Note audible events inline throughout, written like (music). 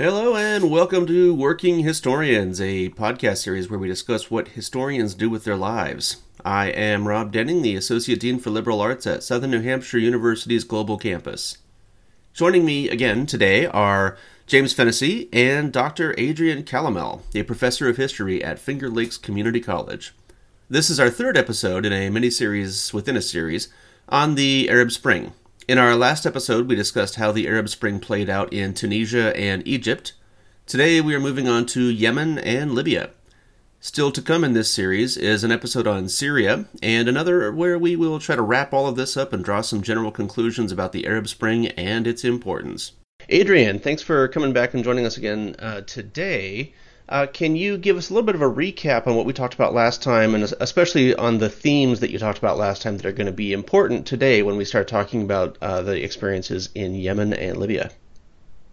Hello, and welcome to Working Historians, a podcast series where we discuss what historians do with their lives. I am Rob Denning, the Associate Dean for Liberal Arts at Southern New Hampshire University's Global Campus. Joining me again today are James Fennessy and Dr. Adrian Callamel, a professor of history at Finger Lakes Community College. This is our third episode in a mini series within a series on the Arab Spring, in our last episode, we discussed how the Arab Spring played out in Tunisia and Egypt. Today, we are moving on to Yemen and Libya. Still to come in this series is an episode on Syria, and another where we will try to wrap all of this up and draw some general conclusions about the Arab Spring and its importance. Adrian, thanks for coming back and joining us again uh, today. Uh, can you give us a little bit of a recap on what we talked about last time, and especially on the themes that you talked about last time that are going to be important today when we start talking about uh, the experiences in Yemen and Libya?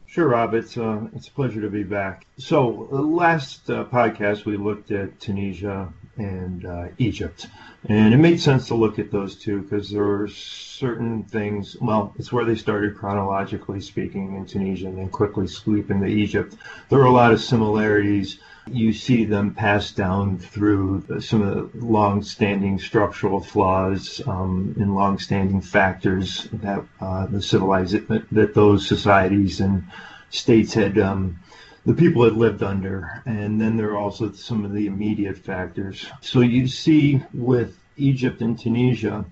Sure, Rob. It's uh, it's a pleasure to be back. So, last uh, podcast we looked at Tunisia and uh, Egypt, and it made sense to look at those two because there were certain things. Well, it's where they started chronologically speaking in Tunisia, and then quickly sweep into Egypt. There were a lot of similarities. You see them passed down through some of the long-standing structural flaws um, and long-standing factors that uh, the civilized that those societies and states had um, the people had lived under. And then there are also some of the immediate factors. So you see with Egypt and Tunisia,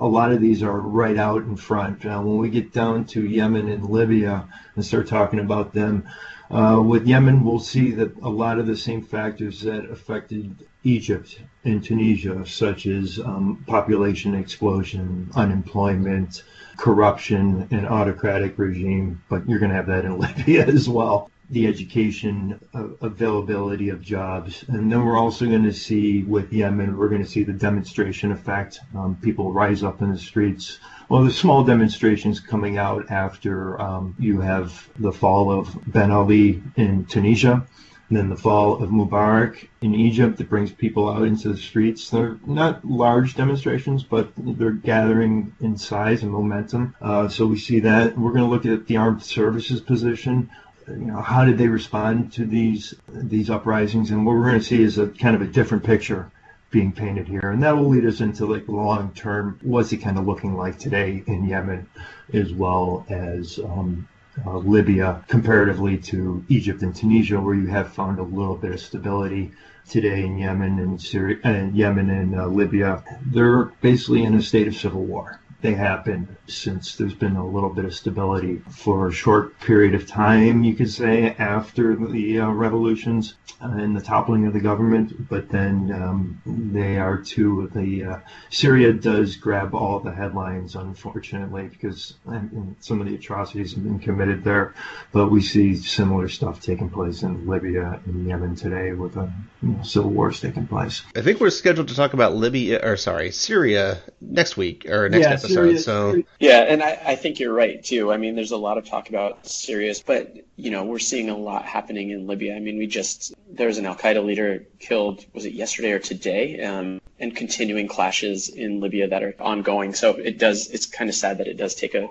a lot of these are right out in front. Now, when we get down to Yemen and Libya and start talking about them, uh, with Yemen, we'll see that a lot of the same factors that affected Egypt and Tunisia, such as um, population explosion, unemployment, corruption, and autocratic regime, but you're going to have that in (laughs) Libya as well the education availability of jobs. And then we're also going to see with Yemen, we're going to see the demonstration effect. Um, people rise up in the streets. Well, there's small demonstrations coming out after um, you have the fall of Ben Ali in Tunisia. And then the fall of Mubarak in Egypt that brings people out into the streets. They're not large demonstrations, but they're gathering in size and momentum. Uh, so we see that. We're going to look at the armed services position you know, how did they respond to these these uprisings? And what we're going to see is a kind of a different picture being painted here, and that will lead us into like long term. What's it kind of looking like today in Yemen, as well as um, uh, Libya, comparatively to Egypt and Tunisia, where you have found a little bit of stability today in Yemen and Syria and Yemen and uh, Libya. They're basically in a state of civil war they happen since there's been a little bit of stability for a short period of time, you could say, after the uh, revolutions and the toppling of the government. But then um, they are too. The uh, Syria does grab all the headlines, unfortunately, because some of the atrocities have been committed there. But we see similar stuff taking place in Libya and Yemen today with a you know, civil wars taking place. I think we're scheduled to talk about Libya, or sorry, Syria next week or next yeah, episode. Syria, so yeah, and I, I think you're right too. I mean, there's a lot of talk about Syria, but you know, we're seeing a lot happening in Libya. I mean, we just there's an Al Qaeda leader killed. Was it yesterday or today? Um, and continuing clashes in Libya that are ongoing. So it does. It's kind of sad that it does take a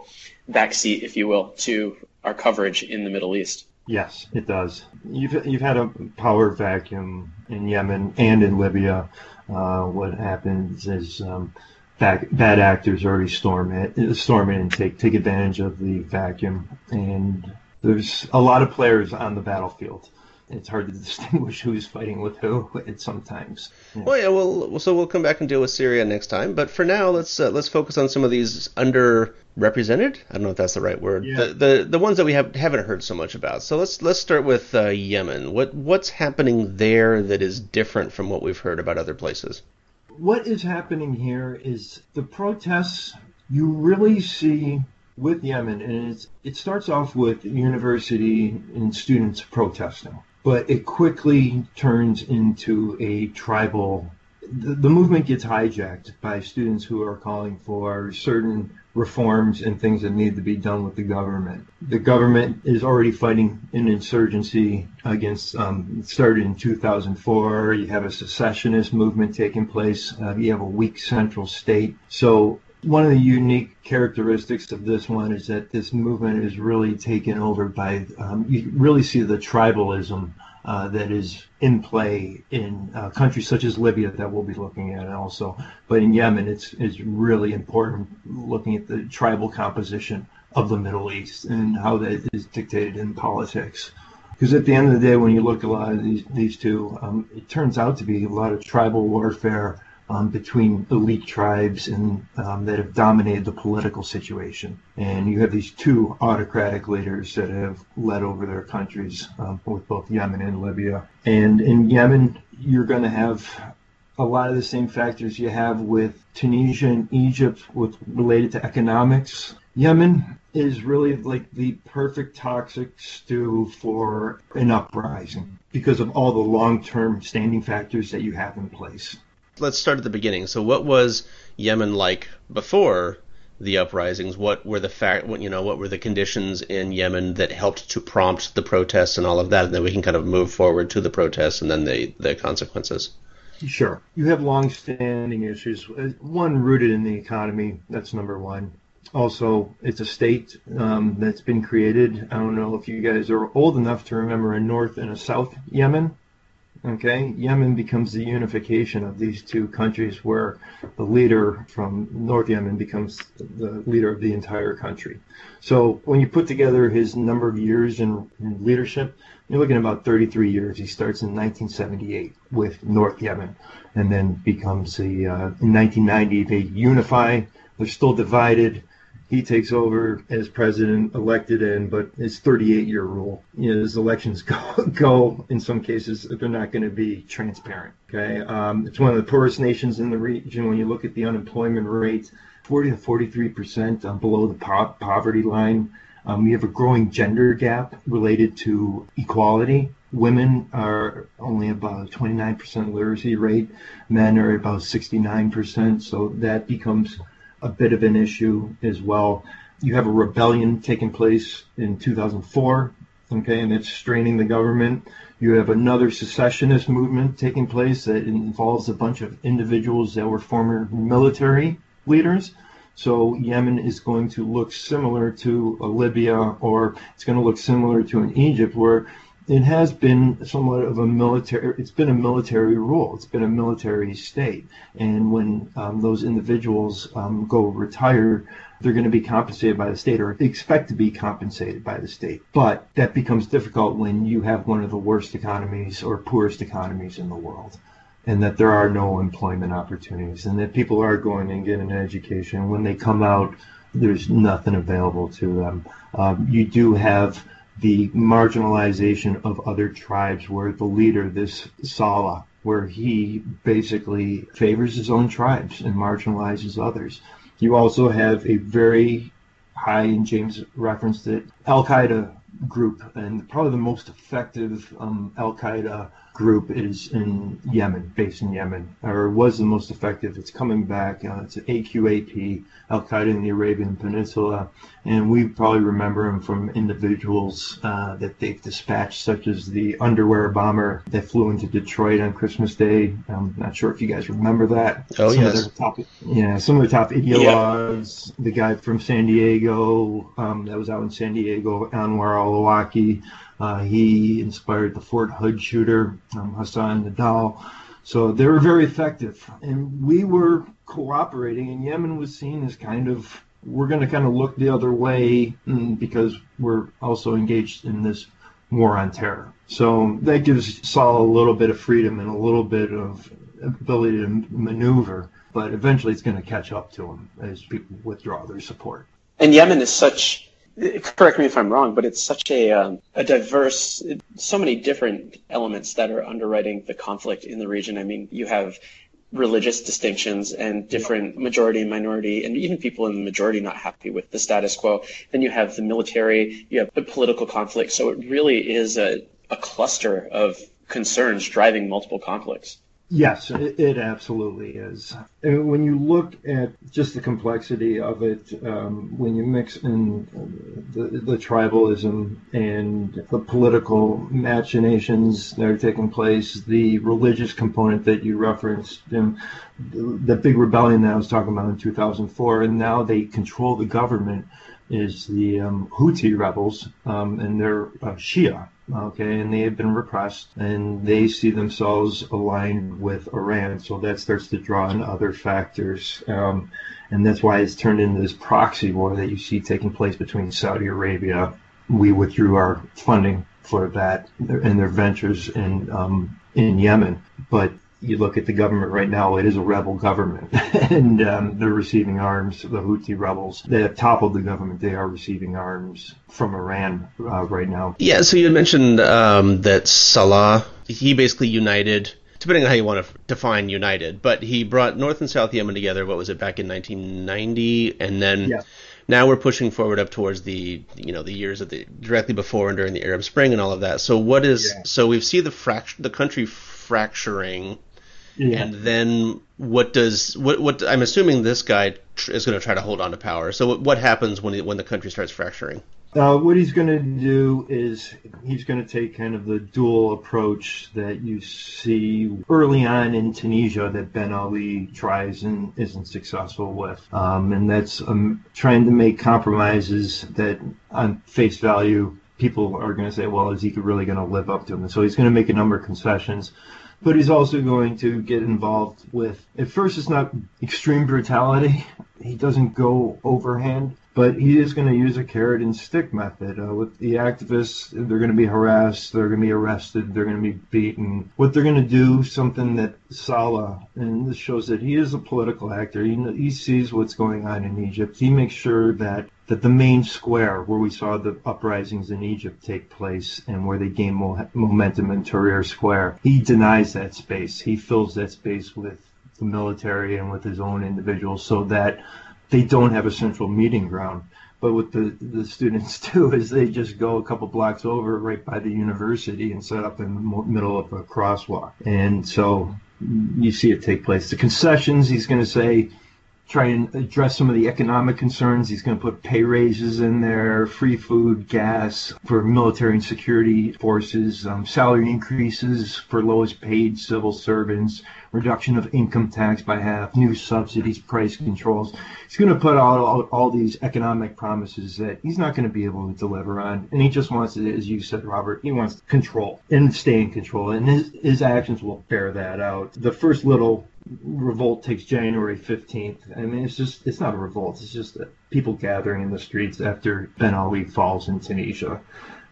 backseat, if you will, to our coverage in the Middle East. Yes, it does. You've you've had a power vacuum in Yemen and in Libya. Uh, what happens is um, bad, bad actors already storm it, storm in and take take advantage of the vacuum. And there's a lot of players on the battlefield. It's hard to (laughs) distinguish who's fighting with who at sometimes. Yeah. Well, yeah, well, so we'll come back and deal with Syria next time. But for now, let's uh, let's focus on some of these underrepresented. I don't know if that's the right word. Yeah. The, the the ones that we have haven't heard so much about. So let's let's start with uh, Yemen. What what's happening there that is different from what we've heard about other places? What is happening here is the protests you really see with Yemen, and it starts off with university and students protesting, but it quickly turns into a tribal. The, the movement gets hijacked by students who are calling for certain reforms and things that need to be done with the government. The government is already fighting an insurgency against, um, started in 2004. You have a secessionist movement taking place. Uh, you have a weak central state. So One of the unique characteristics of this one is that this movement is really taken over by, um, you really see the tribalism uh, that is in play in uh, countries such as Libya that we'll be looking at also. But in Yemen, it's, it's really important looking at the tribal composition of the Middle East and how that is dictated in politics. Because at the end of the day, when you look at a lot of these, these two, um, it turns out to be a lot of tribal warfare um, between elite tribes and um, that have dominated the political situation. And you have these two autocratic leaders that have led over their countries um, with both Yemen and Libya. And in Yemen, you're going to have a lot of the same factors you have with Tunisia and Egypt with related to economics. Yemen is really like the perfect toxic stew for an uprising because of all the long-term standing factors that you have in place. Let's start at the beginning. So, what was Yemen like before the uprisings? What were the fact? What you know? What were the conditions in Yemen that helped to prompt the protests and all of that? And then we can kind of move forward to the protests and then the the consequences. Sure. You have long-standing issues. One rooted in the economy. That's number one. Also, it's a state um, that's been created. I don't know if you guys are old enough to remember a North and a South Yemen. Okay, Yemen becomes the unification of these two countries where the leader from North Yemen becomes the leader of the entire country. So when you put together his number of years in, in leadership, you're looking at about 33 years. He starts in 1978 with North Yemen and then becomes the, uh, in 1990, they unify. They're still divided he takes over as president, elected in, but it's 38 year rule. You know, elections (laughs) go, go, in some cases, they're not going to be transparent. Okay. Um, it's one of the poorest nations in the region. When you look at the unemployment rate, 40 to 43 percent um, below the po- poverty line. Um, you have a growing gender gap related to equality. Women are only about 29% literacy rate. Men are about 69%. So that becomes a bit of an issue as well. You have a rebellion taking place in 2004, okay, and it's straining the government. You have another secessionist movement taking place that involves a bunch of individuals that were former military leaders. So Yemen is going to look similar to Libya, or it's going to look similar to an Egypt, where it has been somewhat of a military it's been a military rule. It's been a military state. And when um, those individuals um, go retire they're going to be compensated by the state or expect to be compensated by the state. But that becomes difficult when you have one of the worst economies or poorest economies in the world and that there are no employment opportunities and that people are going and getting an education. When they come out there's nothing available to them. Um, you do have the marginalization of other tribes where the leader, this Saleh, where he basically favors his own tribes and marginalizes others. You also have a very high, and James referenced it, Al Qaeda group, and probably the most effective um, Al Qaeda group is in Yemen, based in Yemen, or was the most effective. It's coming back. Uh, it's AQAP, Al Qaeda in the Arabian Peninsula, and we probably remember them from individuals uh, that they've dispatched, such as the underwear bomber that flew into Detroit on Christmas Day. I'm not sure if you guys remember that. Oh some yes. top, yeah, some of the top ideologues. Yeah. The guy from San Diego um, that was out in San Diego, Anwar al-Awlaki uh, he inspired the Fort Hood shooter, um, Hassan Nidal. So they were very effective. And we were cooperating, and Yemen was seen as kind of, we're going to kind of look the other way mm, because we're also engaged in this war on terror. So that gives Saul a little bit of freedom and a little bit of ability to maneuver, but eventually it's going to catch up to him as people withdraw their support. And Yemen is such correct me if I'm wrong, but it's such a um, a diverse, so many different elements that are underwriting the conflict in the region. I mean, you have religious distinctions and different majority and minority, and even people in the majority not happy with the status quo. Then you have the military, you have the political conflict. So it really is a, a cluster of concerns driving multiple conflicts. Yes, it, it, absolutely is. And when you look at just the complexity of it, um, when you mix in the, the, tribalism and the political machinations that are taking place, the religious component that you referenced, and the, the big rebellion that I was talking about in 2004, and now they control the government is the um, Houthi rebels, um, and they're uh, Shia okay, and they have been repressed, and they see themselves aligned with Iran. So that starts to draw in other factors, um, and that's why it's turned into this proxy war that you see taking place between Saudi Arabia. We withdrew our funding for that and their ventures in um, in Yemen, but you look at the government right now, it is a rebel government, (laughs) and um, they're receiving arms. The Houthi rebels, they have toppled the government. They are receiving arms from Iran uh, right now. Yeah. So you mentioned um, that Salah, he basically united. Depending on how you want to define united, but he brought North and South Yemen together. What was it back in 1990, and then yeah now we're pushing forward up towards the you know the years of the directly before and during the Arab Spring and all of that. So what is yeah. so we see the fract- the country fracturing yeah. And then what does what what I'm assuming this guy tr- is going to try to hold on to power. So what, what happens when he, when the country starts fracturing? Uh, what he's going to do is he's going to take kind of the dual approach that you see early on in Tunisia that Ben Ali tries and isn't successful with. Um, and that's um, trying to make compromises that, on face value, people are going to say, well, is he really going to live up to them? So he's going to make a number of concessions but he's also going to get involved with at first it's not extreme brutality. He doesn't go overhand but he is going to use a carrot and stick method uh, with the activists. They're going to be harassed they're going to be arrested they're going to be beaten. What they're going to do something that salah and this shows that he is a political actor. He, he sees what's going on in egypt. He makes sure that that the main square where we saw the uprisings in Egypt take place and where they gained mo- momentum in Tahrir Square, he denies that space. He fills that space with the military and with his own individuals so that they don't have a central meeting ground. But what the, the students (laughs) do is they just go a couple blocks over right by the university and set up in the middle of a crosswalk. And so you see it take place. The concessions, he's going to say, try and address some of the economic concerns. He's going to put pay raises in there, free food, gas for military and security forces, um, salary increases for lowest paid civil servants, reduction of income tax by half, new subsidies, price controls. He's going to put out all, all, these economic promises that he's not going to be able to deliver on. And he just wants to, as you said, Robert, he wants control and stay in control. And his, his actions will bear that out. The first little revolt takes January 15th. I mean, it's just, it's not a revolt. It's just people gathering in the streets after Ben Ali falls in Tunisia.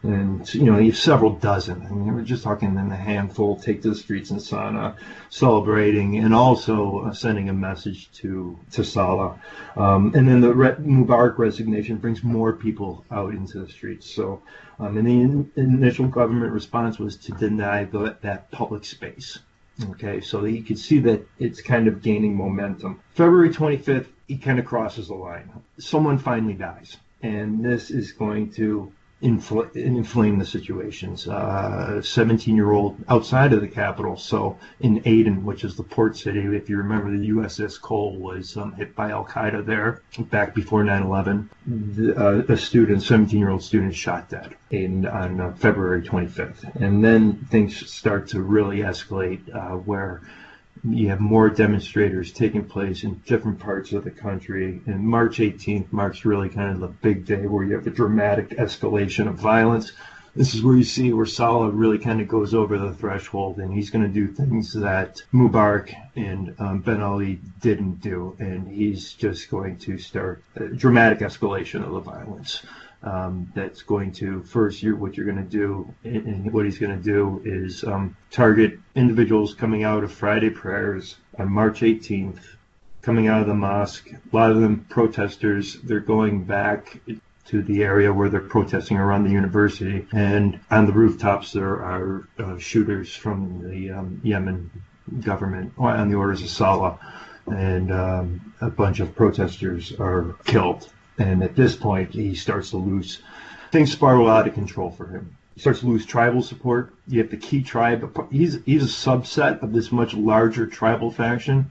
And, you know, you have several dozen. I mean, we're just talking in a handful take to the streets in Sana'a, celebrating and also uh, sending a message to, to Salah. Um, and then the Re- Mubarak resignation brings more people out into the streets. So, um, and the in- initial government response was to deny the, that public space. Okay, so you can see that it's kind of gaining momentum. February 25th, he kind of crosses the line. Someone finally dies, and this is going to infl- inflame the situations. Uh, 17 year old outside of the capital, so in Aden, which is the port city, if you remember, the USS Cole was um, hit by Al Qaeda there back before 9 11. Uh, a student, 17 year old student, shot dead in, on uh, February 25th. And then things start to really escalate uh, where you have more demonstrators taking place in different parts of the country. And March 18th marks really kind of the big day where you have a dramatic escalation of violence. This is where you see where Salah really kind of goes over the threshold, and he's going to do things that Mubarak and um, Ben Ali didn't do, and he's just going to start a dramatic escalation of the violence um, that's going to first you're, what you're going to do and what he's going to do is um, target individuals coming out of Friday prayers on March 18th, coming out of the mosque. A lot of them protesters. They're going back to the area where they're protesting around the university, and on the rooftops there are uh, shooters from the um, Yemen government on the orders of Salah, and um, a bunch of protesters are killed. And at this point, he starts to lose. Things spiral out of control for him. He starts to lose tribal support. You have the key tribe. He's he's a subset of this much larger tribal faction.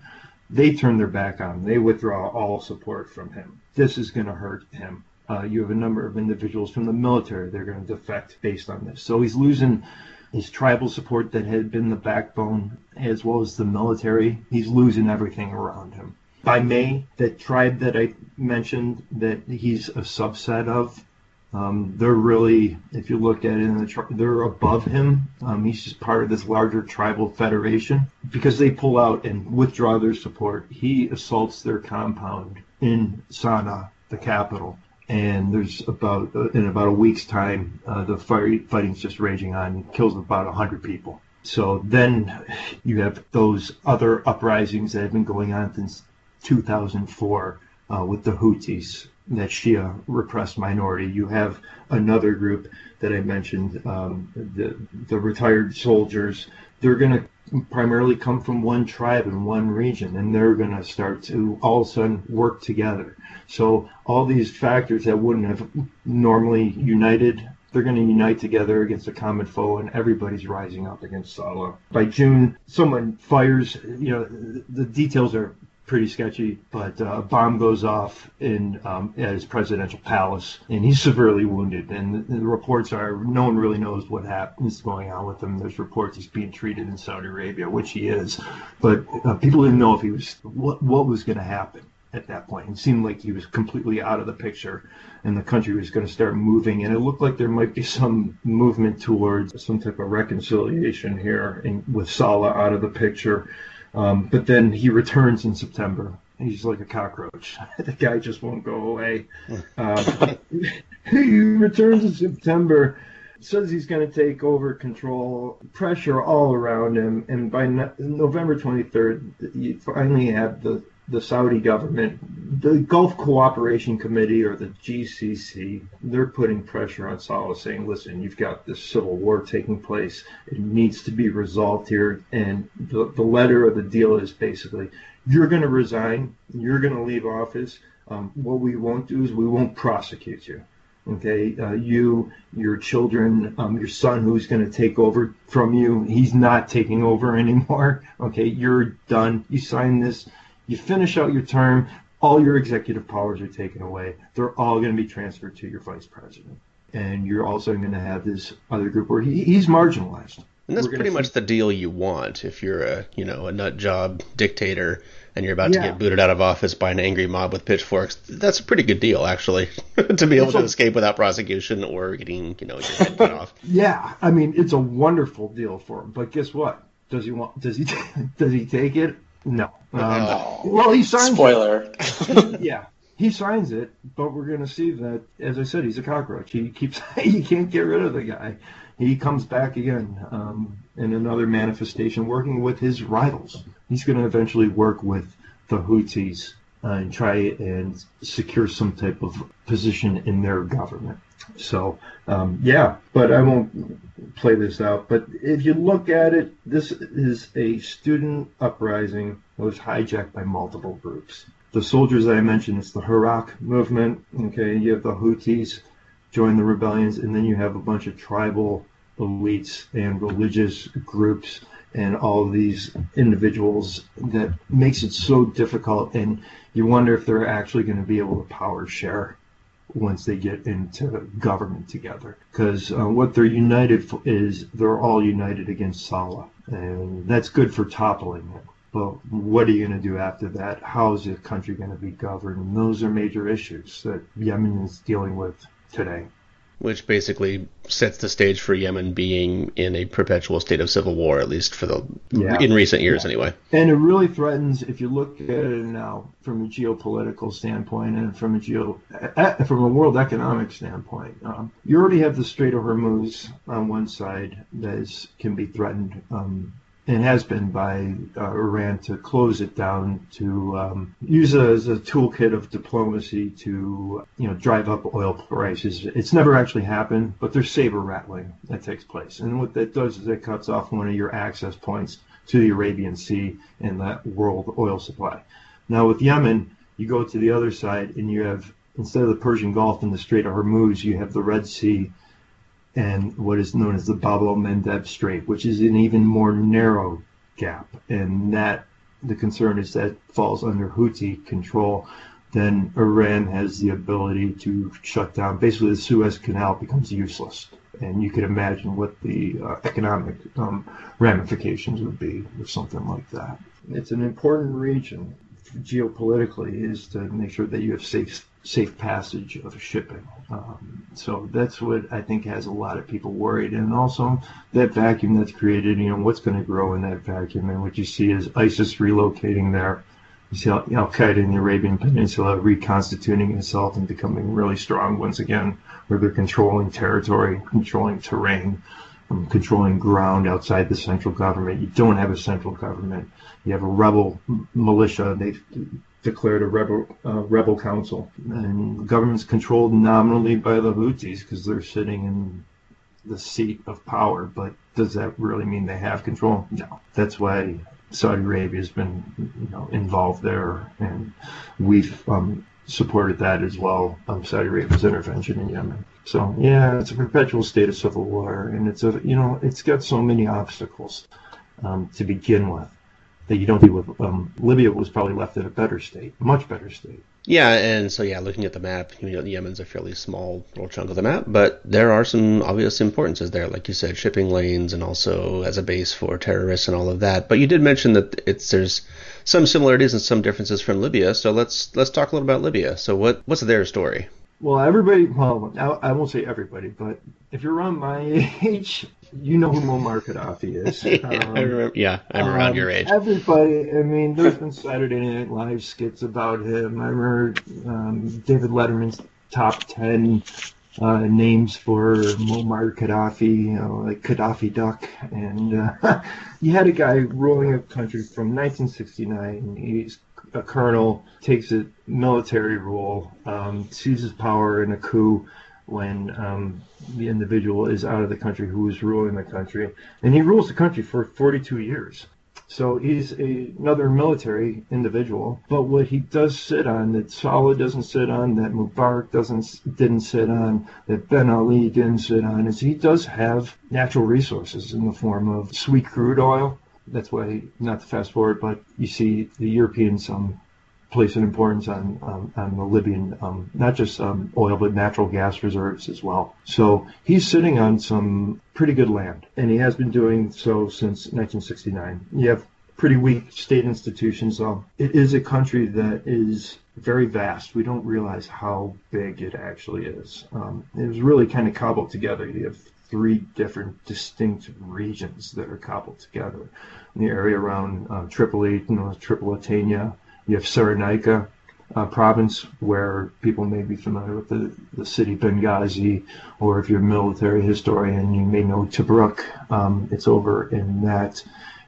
They turn their back on him. They withdraw all support from him. This is going to hurt him. Uh, you have a number of individuals from the military. They're going to defect based on this. So he's losing his tribal support that had been the backbone, as well as the military. He's losing everything around him. By May, that tribe that I mentioned that he's a subset of, um, they're really, if you look at it, in the tri- they're above him. Um, he's just part of this larger tribal federation. Because they pull out and withdraw their support, he assaults their compound in Sana'a, the capital. And there's about, uh, in about a week's time, uh, the fight, fighting's just raging on. Kills about 100 people. So then you have those other uprisings that have been going on since 2004 uh, with the Houthis that Shia repressed minority. You have another group that I mentioned, um, the the retired soldiers. They're going to primarily come from one tribe in one region, and they're going to start to all of a sudden work together. So all these factors that wouldn't have normally united. They're going to unite together against a common foe, and everybody's rising up against Saleh. By June, someone fires. You know, the details are pretty sketchy. But uh, a bomb goes off in um, at his presidential palace, and he's severely wounded. And the, the, reports are no one really knows what happens going on with him. There's reports he's being treated in Saudi Arabia, which he is, but uh, people didn't know if he was what what was going to happen at that point. It seemed like he was completely out of the picture and the country was going to start moving. And it looked like there might be some movement towards some type of reconciliation here in, with Salah out of the picture. Um, but then he returns in September. He's like a cockroach. (laughs) the guy just won't go away. Um, (laughs) he returns in September, says he's going to take over control, pressure all around him, and by no- November 23rd, you finally have the the Saudi government, the Gulf Cooperation Committee or the GCC, they're putting pressure on Saleh saying, listen, you've got this civil war taking place. It needs to be resolved here. And the, the letter of the deal is basically, you're going to resign, you're going to leave office. Um, what we won't do is we won't prosecute you. Okay, uh, you, your children, um, your son who's going to take over from you, he's not taking over anymore. Okay, you're done. You sign this you finish out your term, all your executive powers are taken away. They're all going to be transferred to your vice president. And you're also going to have this other group where he, he's marginalized. And that's pretty much the deal you want if you're a, you know, a nut job dictator and you're about yeah. to get booted out of office by an angry mob with pitchforks. That's a pretty good deal, actually, (laughs) to be able to escape without prosecution or getting, you know, your head cut off. (laughs) Yeah, I mean, it's a wonderful deal for him. But guess what? Does he want? Does he? (laughs) does he take it? No. Um, oh, well, he signs. Spoiler. (laughs) yeah, (laughs) he signs it, but we're going to see that, as I said, he's a cockroach. He keeps. (laughs) he can't get rid of the guy. He comes back again um, in another manifestation, working with his rivals. He's going to eventually work with the Houthis and try and secure some type of position in their government. So, um, yeah, but I won't play this out. But if you look at it, this is a student uprising that was hijacked by multiple groups. The soldiers that I mentioned, it's the Hirak movement. Okay, you have the Houthis join the rebellions, and then you have a bunch of tribal elites and religious groups and all these individuals that makes it so difficult and you wonder if they're actually going to be able to power share once they get into government together. Because uh, what they're united for is they're all united against Salah, and that's good for toppling it. But what are you going to do after that? How is the country going to be governed? And those are major issues that Yemen is dealing with today which basically sets the stage for Yemen being in a perpetual state of civil war, at least for the yeah. in recent years, yeah. anyway. And it really threatens, if you look at it now from a geopolitical standpoint and from a geo from a world economic standpoint, um, you already have the Strait of Hormuz on one side that is, can be threatened. Um, and has been by uh, Iran to close it down, to um, use it as a toolkit of diplomacy to you know drive up oil prices. It's never actually happened, but there's saber rattling that takes place, and what that does is it cuts off one of your access points to the Arabian Sea and that world oil supply. Now with Yemen, you go to the other side and you have instead of the Persian Gulf and the Strait of Hormuz, you have the Red Sea and what is known as the Bab el Mandeb Strait, which is an even more narrow gap. And that the concern is that falls under Houthi control. Then Iran has the ability to shut down. Basically, the Suez Canal becomes useless, and you can imagine what the uh, economic um, ramifications would be with something like that. It's an important region geopolitically is to make sure that you have safe safe passage of shipping. Um, so that's what I think has a lot of people worried, and also that vacuum that's created. You know, what's going to grow in that vacuum, and what you see is ISIS relocating there. You see Al Qaeda in the Arabian Peninsula reconstituting itself and becoming really strong once again, where they're controlling territory, controlling terrain, um, controlling ground outside the central government. You don't have a central government. You have a rebel militia. They've declared a rebel uh, rebel council, and the government's controlled nominally by the Houthis because they're sitting in the seat of power. But does that really mean they have control? No. That's why Saudi Arabia has been you know, involved there, and we've um, supported that as well. Um, Saudi Arabia's intervention in Yemen. So yeah, it's a perpetual state of civil war, and it's a you know it's got so many obstacles um, to begin with that you don't deal with. Um, Libya was probably left in a better state, a much better state. Yeah, and so yeah, looking at the map, you know, Yemen's a fairly small little chunk of the map, but there are some obvious importances there, like you said, shipping lanes, and also as a base for terrorists and all of that. But you did mention that it's there's some similarities and some differences from Libya. So let's let's talk a little about Libya. So what what's their story? Well, everybody, well, I, won't say everybody, but if you're around my (laughs) age, you know who Muammar Gaddafi is. (laughs) yeah, um, I remember, yeah, I'm um, around your age. Everybody, I mean, there's been Saturday Night Live skits about him. I remember um, David Letterman's top 10 uh, names for Muammar Gaddafi, you know, like Gaddafi Duck. And uh, (laughs) you had a guy ruling a country from 1969. He's a colonel takes a military role, um, seizes power in a coup when um, the individual is out of the country who is ruling the country, and he rules the country for 42 years. So he's a, another military individual, but what he does sit on that Saleh doesn't sit on, that Mubarak doesn't didn't sit on, that Ben Ali didn't sit on, is he does have natural resources in the form of sweet crude oil, that's why not to fast forward, but you see the Europeans um, place an importance on um, on the Libyan, um, not just um, oil but natural gas reserves as well. So he's sitting on some pretty good land, and he has been doing so since 1969. You have pretty weak state institutions, though. It is a country that is very vast. We don't realize how big it actually is. Um, it was really kind of cobbled together. You have three different distinct regions that are cobbled together. In the area around uh, Tripoli, you know, Tripolitania, you have Cyrenaica uh, province, where people may be familiar with the, the city Benghazi, or if you're a military historian, you may know Tobruk. Um, it's over in that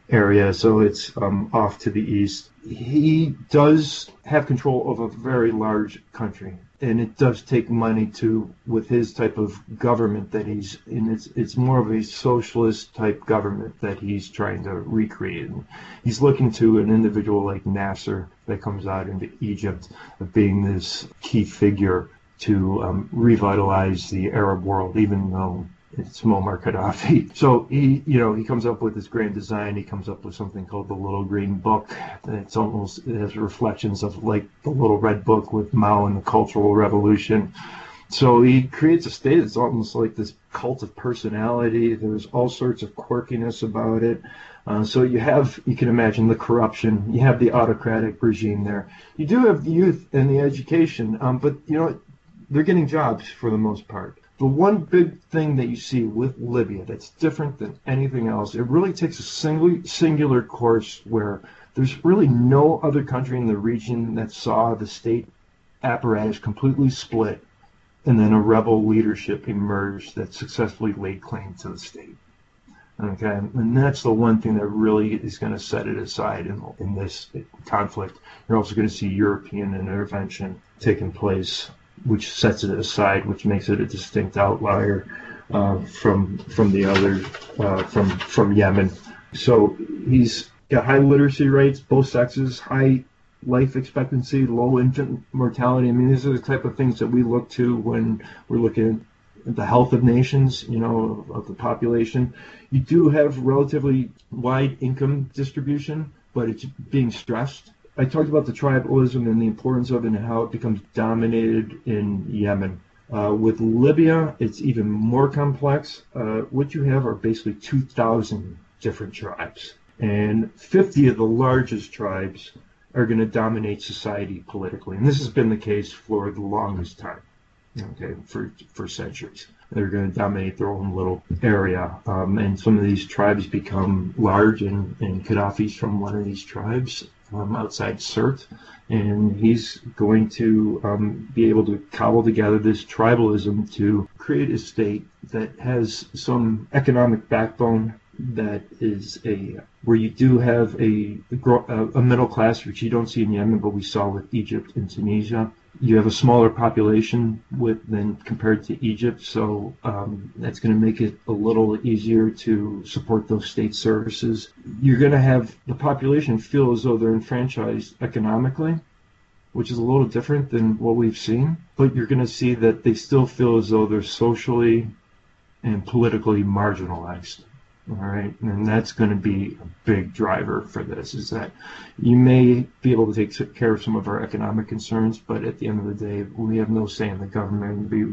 area, so it's um, off to the east. He does have control of a very large country and it does take money to with his type of government that he's in it's it's more of a socialist type government that he's trying to recreate and he's looking to an individual like Nasser that comes out into Egypt of being this key figure to um, revitalize the Arab world even though it's Muammar Gaddafi. So he, you know, he comes up with this grand design. He comes up with something called the Little Green Book. It's almost it has reflections of like the Little Red Book with Mao and the Cultural Revolution. So he creates a state that's almost like this cult of personality. There's all sorts of quirkiness about it. Uh, so you have, you can imagine the corruption. You have the autocratic regime there. You do have the youth and the education, um, but you know they're getting jobs for the most part. The one big thing that you see with Libya that's different than anything else, it really takes a single, singular course where there's really no other country in the region that saw the state apparatus completely split and then a rebel leadership emerged that successfully laid claim to the state. Okay, and that's the one thing that really is going to set it aside in, in this conflict. You're also going to see European intervention taking place which sets it aside, which makes it a distinct outlier uh, from from the other uh, from from Yemen. So he's got high literacy rates, both sexes, high life expectancy, low infant mortality. I mean, these are the type of things that we look to when we're looking at the health of nations, you know, of the population. You do have relatively wide income distribution, but it's being stressed. I talked about the tribalism and the importance of it and how it becomes dominated in Yemen. Uh, with Libya, it's even more complex. Uh, what you have are basically 2,000 different tribes, and 50 of the largest tribes are going to dominate society politically. And this has been the case for the longest time okay, for, for centuries. They're going to dominate their own little area. Um, and some of these tribes become large, and, and Gaddafi's from one of these tribes um, outside Sirte. And he's going to um, be able to cobble together this tribalism to create a state that has some economic backbone that is a where you do have a a middle class, which you don't see in Yemen, but we saw with Egypt and Tunisia you have a smaller population with than compared to Egypt, so um, that's going to make it a little easier to support those state services. You're going to have the population feel as though they're enfranchised economically, which is a little different than what we've seen. But you're going to see that they still feel as though they're socially and politically marginalized. All right, and that's going to be a big driver for this. Is that you may be able to take care of some of our economic concerns, but at the end of the day, we have no say in the government be,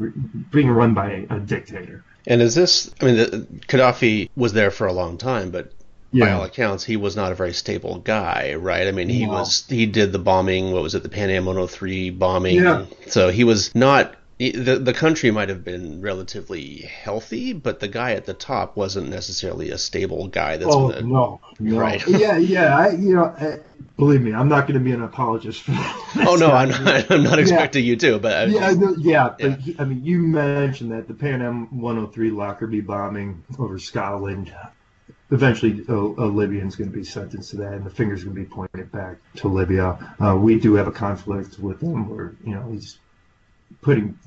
being run by a dictator. And is this? I mean, the, Gaddafi was there for a long time, but yeah. by all accounts, he was not a very stable guy, right? I mean, he no. was he did the bombing. What was it, the Pan Am 103 bombing? Yeah. So he was not the the country might have been relatively healthy, but the guy at the top wasn't necessarily a stable guy. That's oh gonna, no, no, right? (laughs) yeah, yeah. I, you know, I, believe me, I'm not going to be an apologist for that. (laughs) oh no, I'm not. (laughs) I'm not expecting yeah. you to, but I, yeah, no, yeah. Yeah. He, I mean, you mentioned that the Pan Am 103 Lockerbie bombing over Scotland. Eventually, a, a Libyan's going to be sentenced to that, and the finger's going to be pointed back to Libya. Uh, we do have a conflict with them, where you know he's putting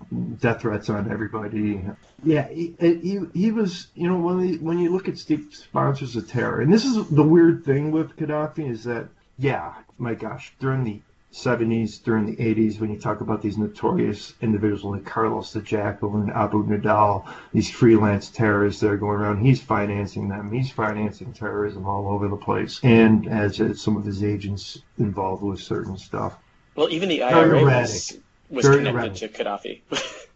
death threats on everybody. Yeah, he, he, he was, you know, when, the, when you look at state sponsors of terror, and this is the weird thing with Gaddafi is that, yeah, my gosh, during the 70s, during the 80s, when you talk about these notorious individuals like Carlos the Jackal and Abu Nidal, these freelance terrorists that are going around, he's financing them. He's financing terrorism all over the place, and as some of his agents involved with certain stuff. Well, even the IRA was was Very connected erratic. to Gaddafi.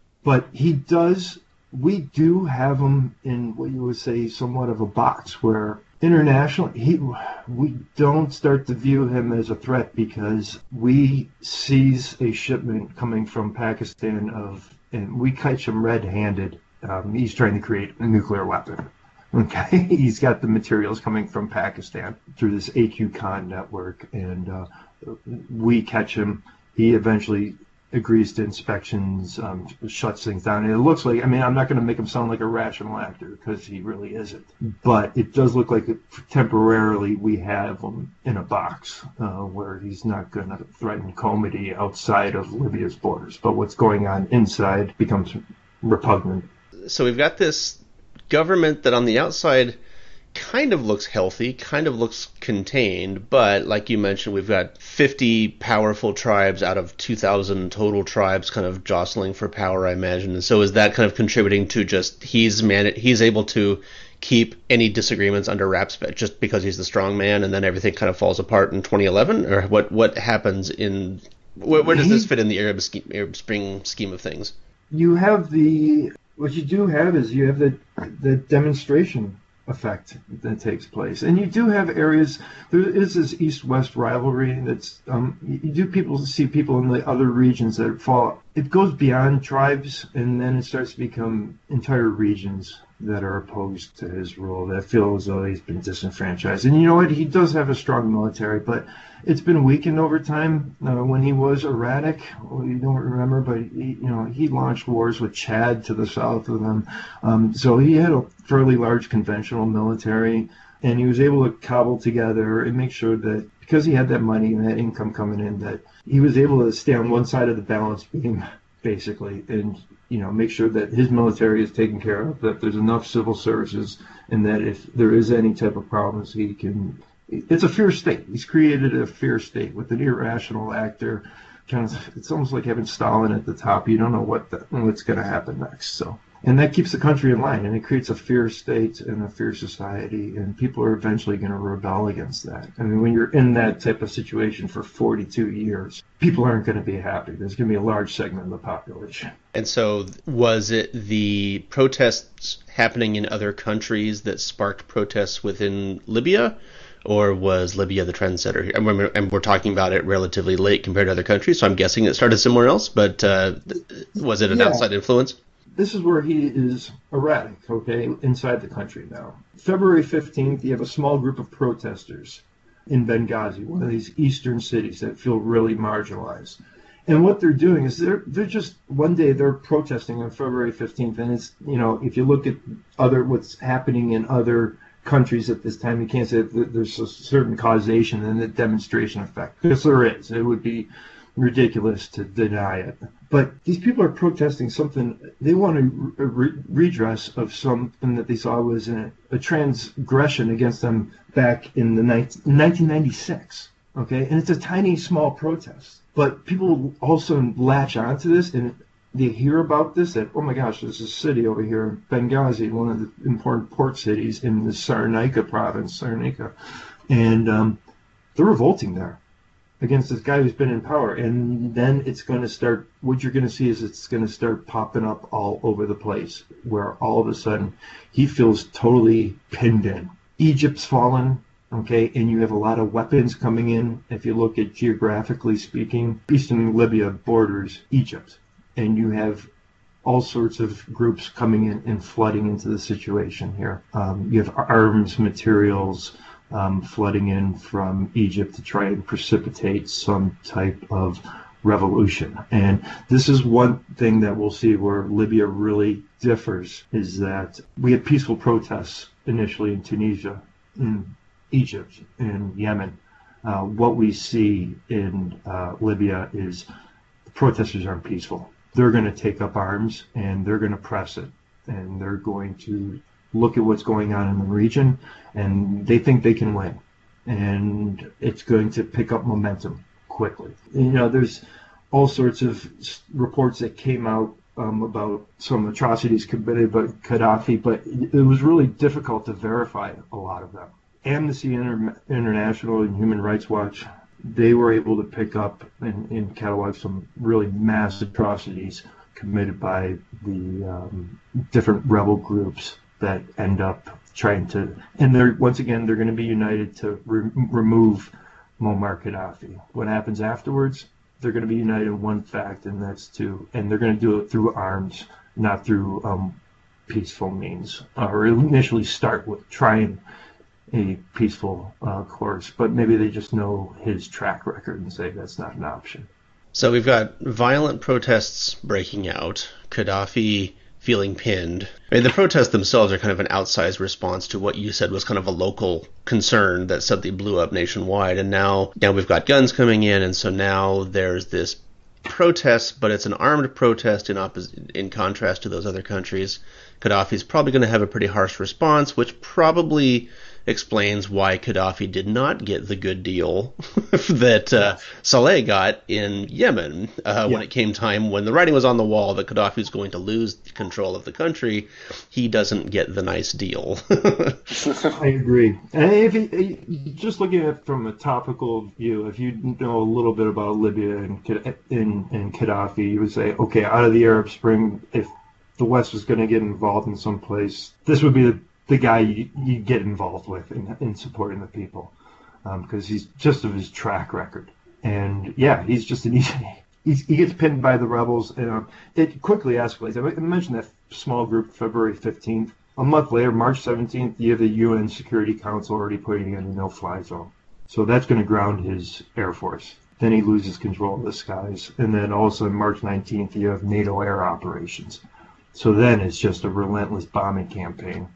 (laughs) but he does. We do have him in what you would say somewhat of a box where internationally he we don't start to view him as a threat because we seize a shipment coming from Pakistan of and we catch him red-handed. Um, he's trying to create a nuclear weapon. Okay, (laughs) he's got the materials coming from Pakistan through this AQ Khan network, and uh, we catch him. He eventually agrees to inspections, um, shuts things down. And it looks like, I mean, I'm not going to make him sound like a rational actor because he really isn't. But it does look like temporarily we have him in a box uh, where he's not going to threaten comedy outside of Libya's borders. But what's going on inside becomes repugnant. So we've got this government that on the outside kind of looks healthy, kind of looks contained, but like you mentioned, we've got 50 powerful tribes out of 2,000 total tribes kind of jostling for power, I imagine. And so is that kind of contributing to just he's man he's able to keep any disagreements under wraps but just because he's the strong man and then everything kind of falls apart in 2011 or what what happens in where, where does this mm-hmm. fit in the Arab, scheme, Arab Spring scheme of things? You have the what you do have is you have the the demonstration effect that takes place. And you do have areas, there is this east west rivalry that's, um, you do people see people in the other regions that fall, it goes beyond tribes and then it starts to become entire regions that are opposed to his rule that feel as though he's been disenfranchised. And you know what? He does have a strong military, but it's been weakened over time. Uh, when he was erratic, well, you don't remember, but he, you know he launched wars with Chad to the south of them. Um, so he had a fairly large conventional military, and he was able to cobble together and make sure that because he had that money and that income coming in, that he was able to stay on one side of the balance beam (laughs) basically, and you know make sure that his military is taken care of, that there's enough civil services, and that if there is any type of problems, he can. It's a fear state. He's created a fear state with an irrational actor. Kind of, it's almost like having Stalin at the top. You don't know what the, what's going to happen next. So and that keeps the country in line and it creates a fear state and a fear society and people are eventually going to rebel against that i mean when you're in that type of situation for 42 years people aren't going to be happy there's going to be a large segment of the population and so was it the protests happening in other countries that sparked protests within libya or was Libya the trendsetter here? And we're, talking about it relatively late compared to other countries, so I'm guessing it started somewhere else. But uh, was it an yeah. outside influence? This is where he is erratic, okay, inside the country now. February 15th, you have a small group of protesters in Benghazi, one of these eastern cities that feel really marginalized. And what they're doing is they're they're just one day they're protesting on February 15th, and it's you know if you look at other what's happening in other countries at this time, you can't say that there's a certain causation and the demonstration effect because there is. It would be ridiculous to deny it. But these people are protesting something. They want a, re- redress of something that they saw was a, a transgression against them back in the ni- 1996. Okay, and it's a tiny, small protest. But people also latch onto this and they hear about this that oh my gosh, there's a city over here, Benghazi, one of the important port cities in the Cyrenaica province, Cyrenaica, and um, they're revolting there against this guy who's been in power. And then it's going to start, what you're going to see is it's going to start popping up all over the place, where all of a sudden he feels totally pinned in. Egypt's fallen, okay, and you have a lot of weapons coming in. If you look at geographically speaking, eastern Libya borders Egypt, and you have all sorts of groups coming in and flooding into the situation here. Um, you have arms, materials, um, flooding in from Egypt to try and precipitate some type of revolution. And this is one thing that we'll see where Libya really differs is that we had peaceful protests initially in Tunisia, in Egypt, in Yemen. Uh, what we see in uh, Libya is the protesters aren't peaceful. They're going to take up arms and they're going to press it and they're going to look at what's going on in the region, and they think they can win. And it's going to pick up momentum quickly. You know, there's all sorts of reports that came out um, about some atrocities committed by Gaddafi, but it was really difficult to verify a lot of them. Amnesty Inter- International and Human Rights Watch, they were able to pick up and, and catalog some really mass atrocities committed by the um, different rebel groups that end up trying to, and they're once again they're going to be united to re- remove Muammar Gaddafi. What happens afterwards? They're going to be united in one fact, and that's to, and they're going to do it through arms, not through um, peaceful means, or initially start with trying a peaceful uh, course, but maybe they just know his track record and say that's not an option. So we've got violent protests breaking out. Gaddafi feeling pinned. The protests themselves are kind of an outsized response to what you said was kind of a local concern that suddenly blew up nationwide. And now, now we've got guns coming in, and so now there's this protest, but it's an armed protest in in contrast to those other countries. Gaddafi's probably going to have a pretty harsh response, which probably explains why Gaddafi did not get the good deal (laughs) that uh, Saleh got in Yemen uh, yeah. when it came time when the writing was on the wall that Gaddafi was going to lose control of the country. He doesn't get the nice deal. (laughs) (laughs) I agree. And if you, just looking at it from a topical view, if you know a little bit about Libya and and, and Gaddafi, you would say, okay, out of the Arab Spring, if the West was going to get involved in some place, this would be the the guy you, you get involved with in, in supporting the people because um, he's just of his track record. And yeah, he's just an (laughs) easy. He's, he gets pinned by the rebels, and um, it quickly escalates. I mentioned that small group February 15th. A month later, March 17th, you have the UN Security Council already putting in a no-fly zone. So that's going to ground his air force. Then he loses control of the skies, and then also March 19th, you have NATO air operations. So then it's just a relentless bombing campaign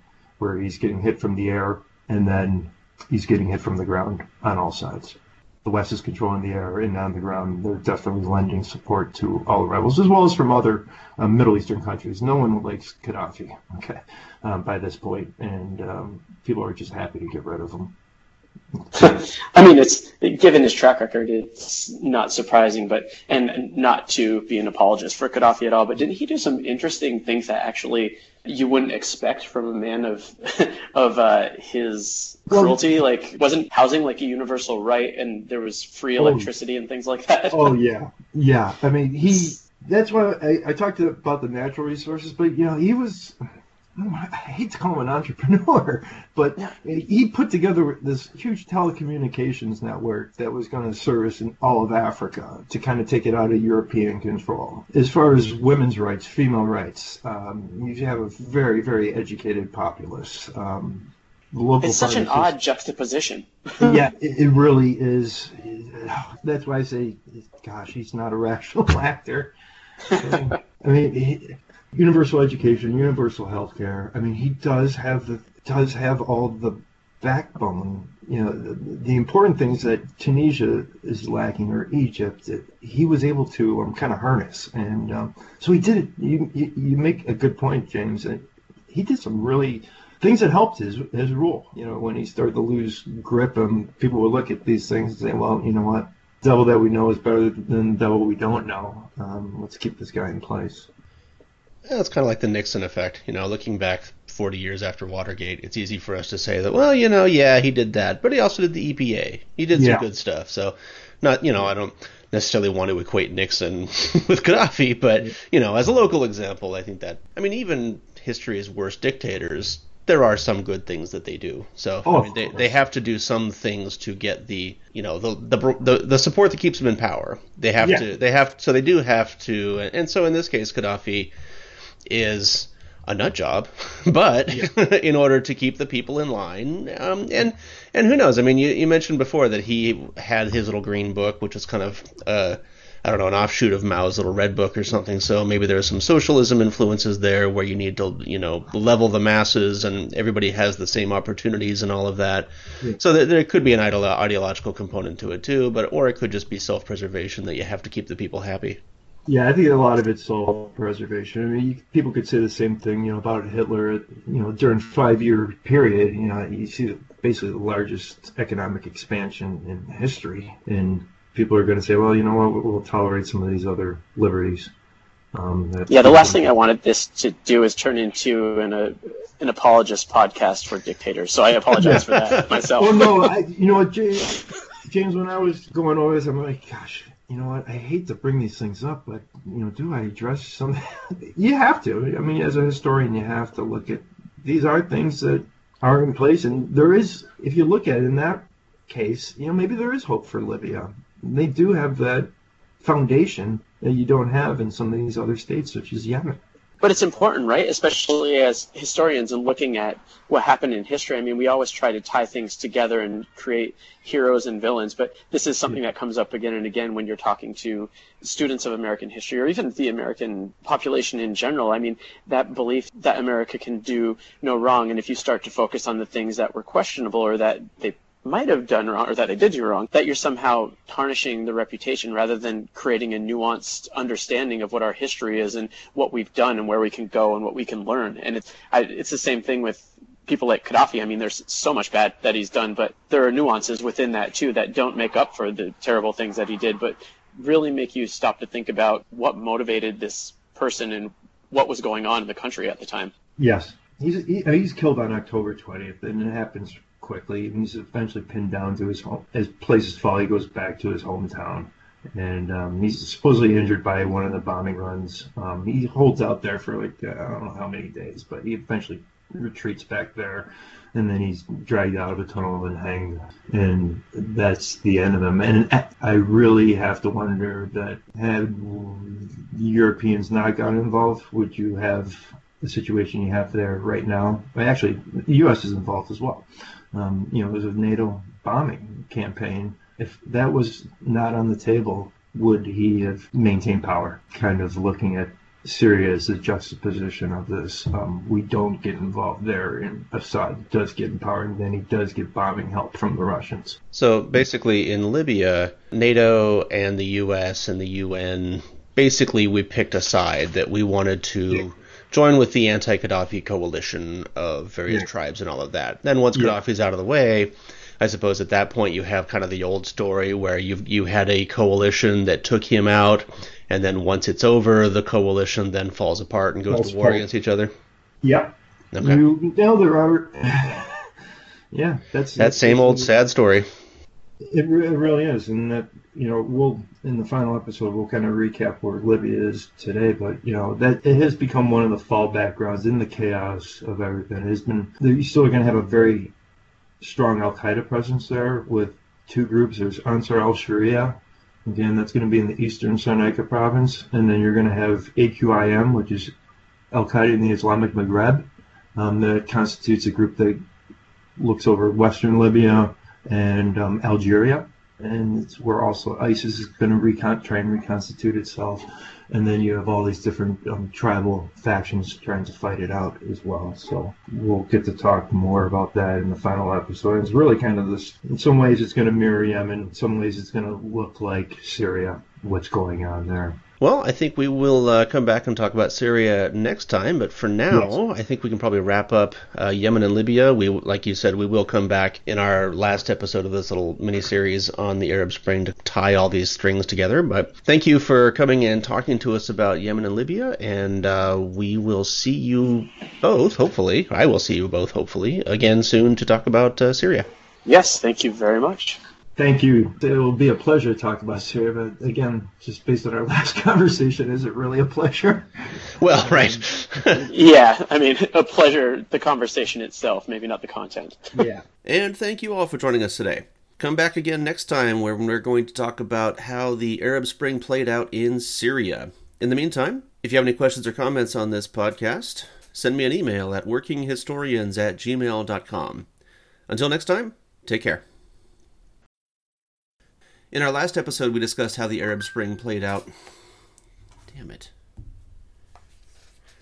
where he's getting hit from the air and then he's getting hit from the ground on all sides. The West is controlling the air and on the ground. They're definitely lending support to all the rebels, as well as from other um, Middle Eastern countries. No one likes Gaddafi, okay, um, by this point, and um, people are just happy to get rid of him. (laughs) I mean, it's given his track record, it's not surprising, but and not to be an apologist for Gaddafi at all, but didn't he do some interesting things that actually you wouldn't expect from a man of (laughs) of uh, his cruelty? Well, like, wasn't housing like a universal right, and there was free oh. electricity oh, and things like that? oh yeah, yeah. I mean, he. (laughs) That's why I, I talked about the natural resources, but you know, he was I hate to call him an entrepreneur, (laughs) but he put together this huge telecommunications network that was going to service in all of Africa to kind of take it out of European control. As far as women's rights, female rights, um, you have a very, very educated populace. Um, it's such an odd juxtaposition. (laughs) yeah, it, it, really is. That's why I say, gosh, he's not a rational (laughs) actor. I mean, universal education, universal health care. I mean, he does have the does have all the backbone. You know, the, the important things that Tunisia is lacking or Egypt that he was able to um, kind of harness, and um, so he did it. You, you, you make a good point, James. That he did some really things that helped his his rule. You know, when he started to lose grip, and people would look at these things and say, "Well, you know what." Devil that we know is better than devil we don't know. Um, let's keep this guy in place. Yeah, it's kind of like the Nixon effect. You know, looking back 40 years after Watergate, it's easy for us to say that, well, you know, yeah, he did that, but he also did the EPA. He did yeah. some good stuff. So, not, you know, I don't necessarily want to equate Nixon (laughs) with Gaddafi, but, you know, as a local example, I think that, I mean, even history's worst dictators, there are some good things that they do. So oh, I mean, they, they have to do some things to get the you know the the the, the support that keeps them in power. They have yeah. to they have so they do have to and so in this case Gaddafi is a nut job, (laughs) but yeah. (laughs) in order to keep the people in line, um, and and who knows? I mean, you, you mentioned before that he had his little green book, which was kind of uh, I don't know an offshoot of Mao's little red book or something. So maybe there's some socialism influences there, where you need to you know level the masses and everybody has the same opportunities and all of that. Yeah. So there, there could be an ideological component to it too, but or it could just be self-preservation that you have to keep the people happy. Yeah, I think a lot of it's all preservation. I mean, you, people could say the same thing, you know, about Hitler. You know, during five-year period, you know, you see basically the largest economic expansion in history, and people are going to say, well, you know what, we'll tolerate some of these other liberties. Um, yeah, the last thing I wanted this to do is turn into an, a, an apologist podcast for dictators. So I apologize for that (laughs) myself. Well, no, I, you know what, James, James, when I was going over this, I'm like, gosh, you know what? I hate to bring these things up, but you know, do I address something? (laughs) you have to. I mean, as a historian, you have to look at these are things that are in place, and there is, if you look at it in that case, you know, maybe there is hope for Libya. They do have that foundation that you don't have in some of these other states, such as Yemen but it's important, right? Especially as historians and looking at what happened in history. I mean, we always try to tie things together and create heroes and villains, but this is something that comes up again and again when you're talking to students of American history or even the American population in general. I mean, that belief that America can do no wrong, and if you start to focus on the things that were questionable or that they might have done wrong or that they did do wrong, that you're somehow tarnishing the reputation rather than creating a nuanced understanding of what our history is and what we've done and where we can go and what we can learn. And it's I, it's the same thing with people like Gaddafi. I mean, there's so much bad that he's done, but there are nuances within that too that don't make up for the terrible things that he did, but really make you stop to think about what motivated this person and what was going on in the country at the time. Yes. He's, he, he's killed on October 20th, and it happens quickly. And he's eventually pinned down to his home. As places fall, he goes back to his hometown. And um, he's supposedly injured by one of the bombing runs. Um, he holds out there for like, uh, I don't know how many days, but he eventually retreats back there. And then he's dragged out of a tunnel and hanged. And that's the end of him. And I really have to wonder that had Europeans not gotten involved, would you have the situation you have there right now? Actually, the U.S. is involved as well um, you know, it was a NATO bombing campaign. If that was not on the table, would he have maintained power? Kind of looking at Syria as a juxtaposition of this. Um, we don't get involved there, and Assad does get in power, and then he does get bombing help from the Russians. So basically, in Libya, NATO and the U.S. and the UN basically we picked a side that we wanted to. Join with the anti-Gaddafi coalition of various yeah. tribes and all of that. Then once yeah. Gaddafi's out of the way, I suppose at that point you have kind of the old story where you you had a coalition that took him out, and then once it's over, the coalition then falls apart and goes falls to war apart. against each other. Yep. Okay. You nailed it, Robert. yeah, that's that same old sad story. It, re- it really is, and that you know we'll in the final episode we'll kind of recap where Libya is today, but you know that it has become one of the fallback grounds in the chaos of everything. It has been you're still going to have a very strong Al Qaeda presence there with two groups. There's Ansar al Sharia, again that's going to be in the eastern Cyrenaica province, and then you're going to have AQIM, which is Al Qaeda in the Islamic Maghreb. Um, that constitutes a group that looks over western Libya and um, Algeria, and it's where also ISIS is going to recon- try and reconstitute itself. And then you have all these different um, tribal factions trying to fight it out as well. So we'll get to talk more about that in the final episode. It's really kind of this. In some ways, it's going to mirror Yemen. In some ways, it's going to look like Syria. What's going on there? Well, I think we will uh, come back and talk about Syria next time. But for now, yes. I think we can probably wrap up uh, Yemen and Libya. We, like you said, we will come back in our last episode of this little mini series on the Arab Spring to tie all these strings together. But thank you for coming and talking to us about Yemen and Libya, and uh, we will see you both, hopefully. I will see you both, hopefully, again soon to talk about uh, Syria. Yes, thank you very much. Thank you. It will be a pleasure to talk about Syria, but again, just based on our (laughs) last conversation, is it really a pleasure? Well, right. (laughs) yeah, I mean, a pleasure, the conversation itself, maybe not the content. (laughs) yeah. And thank you all for joining us today. Come back again next time where we're going to talk about how the Arab Spring played out in Syria. In the meantime, if you have any questions or comments on this podcast, send me an email at workinghistorians at gmail.com. Until next time, take care. In our last episode, we discussed how the Arab Spring played out. Damn it.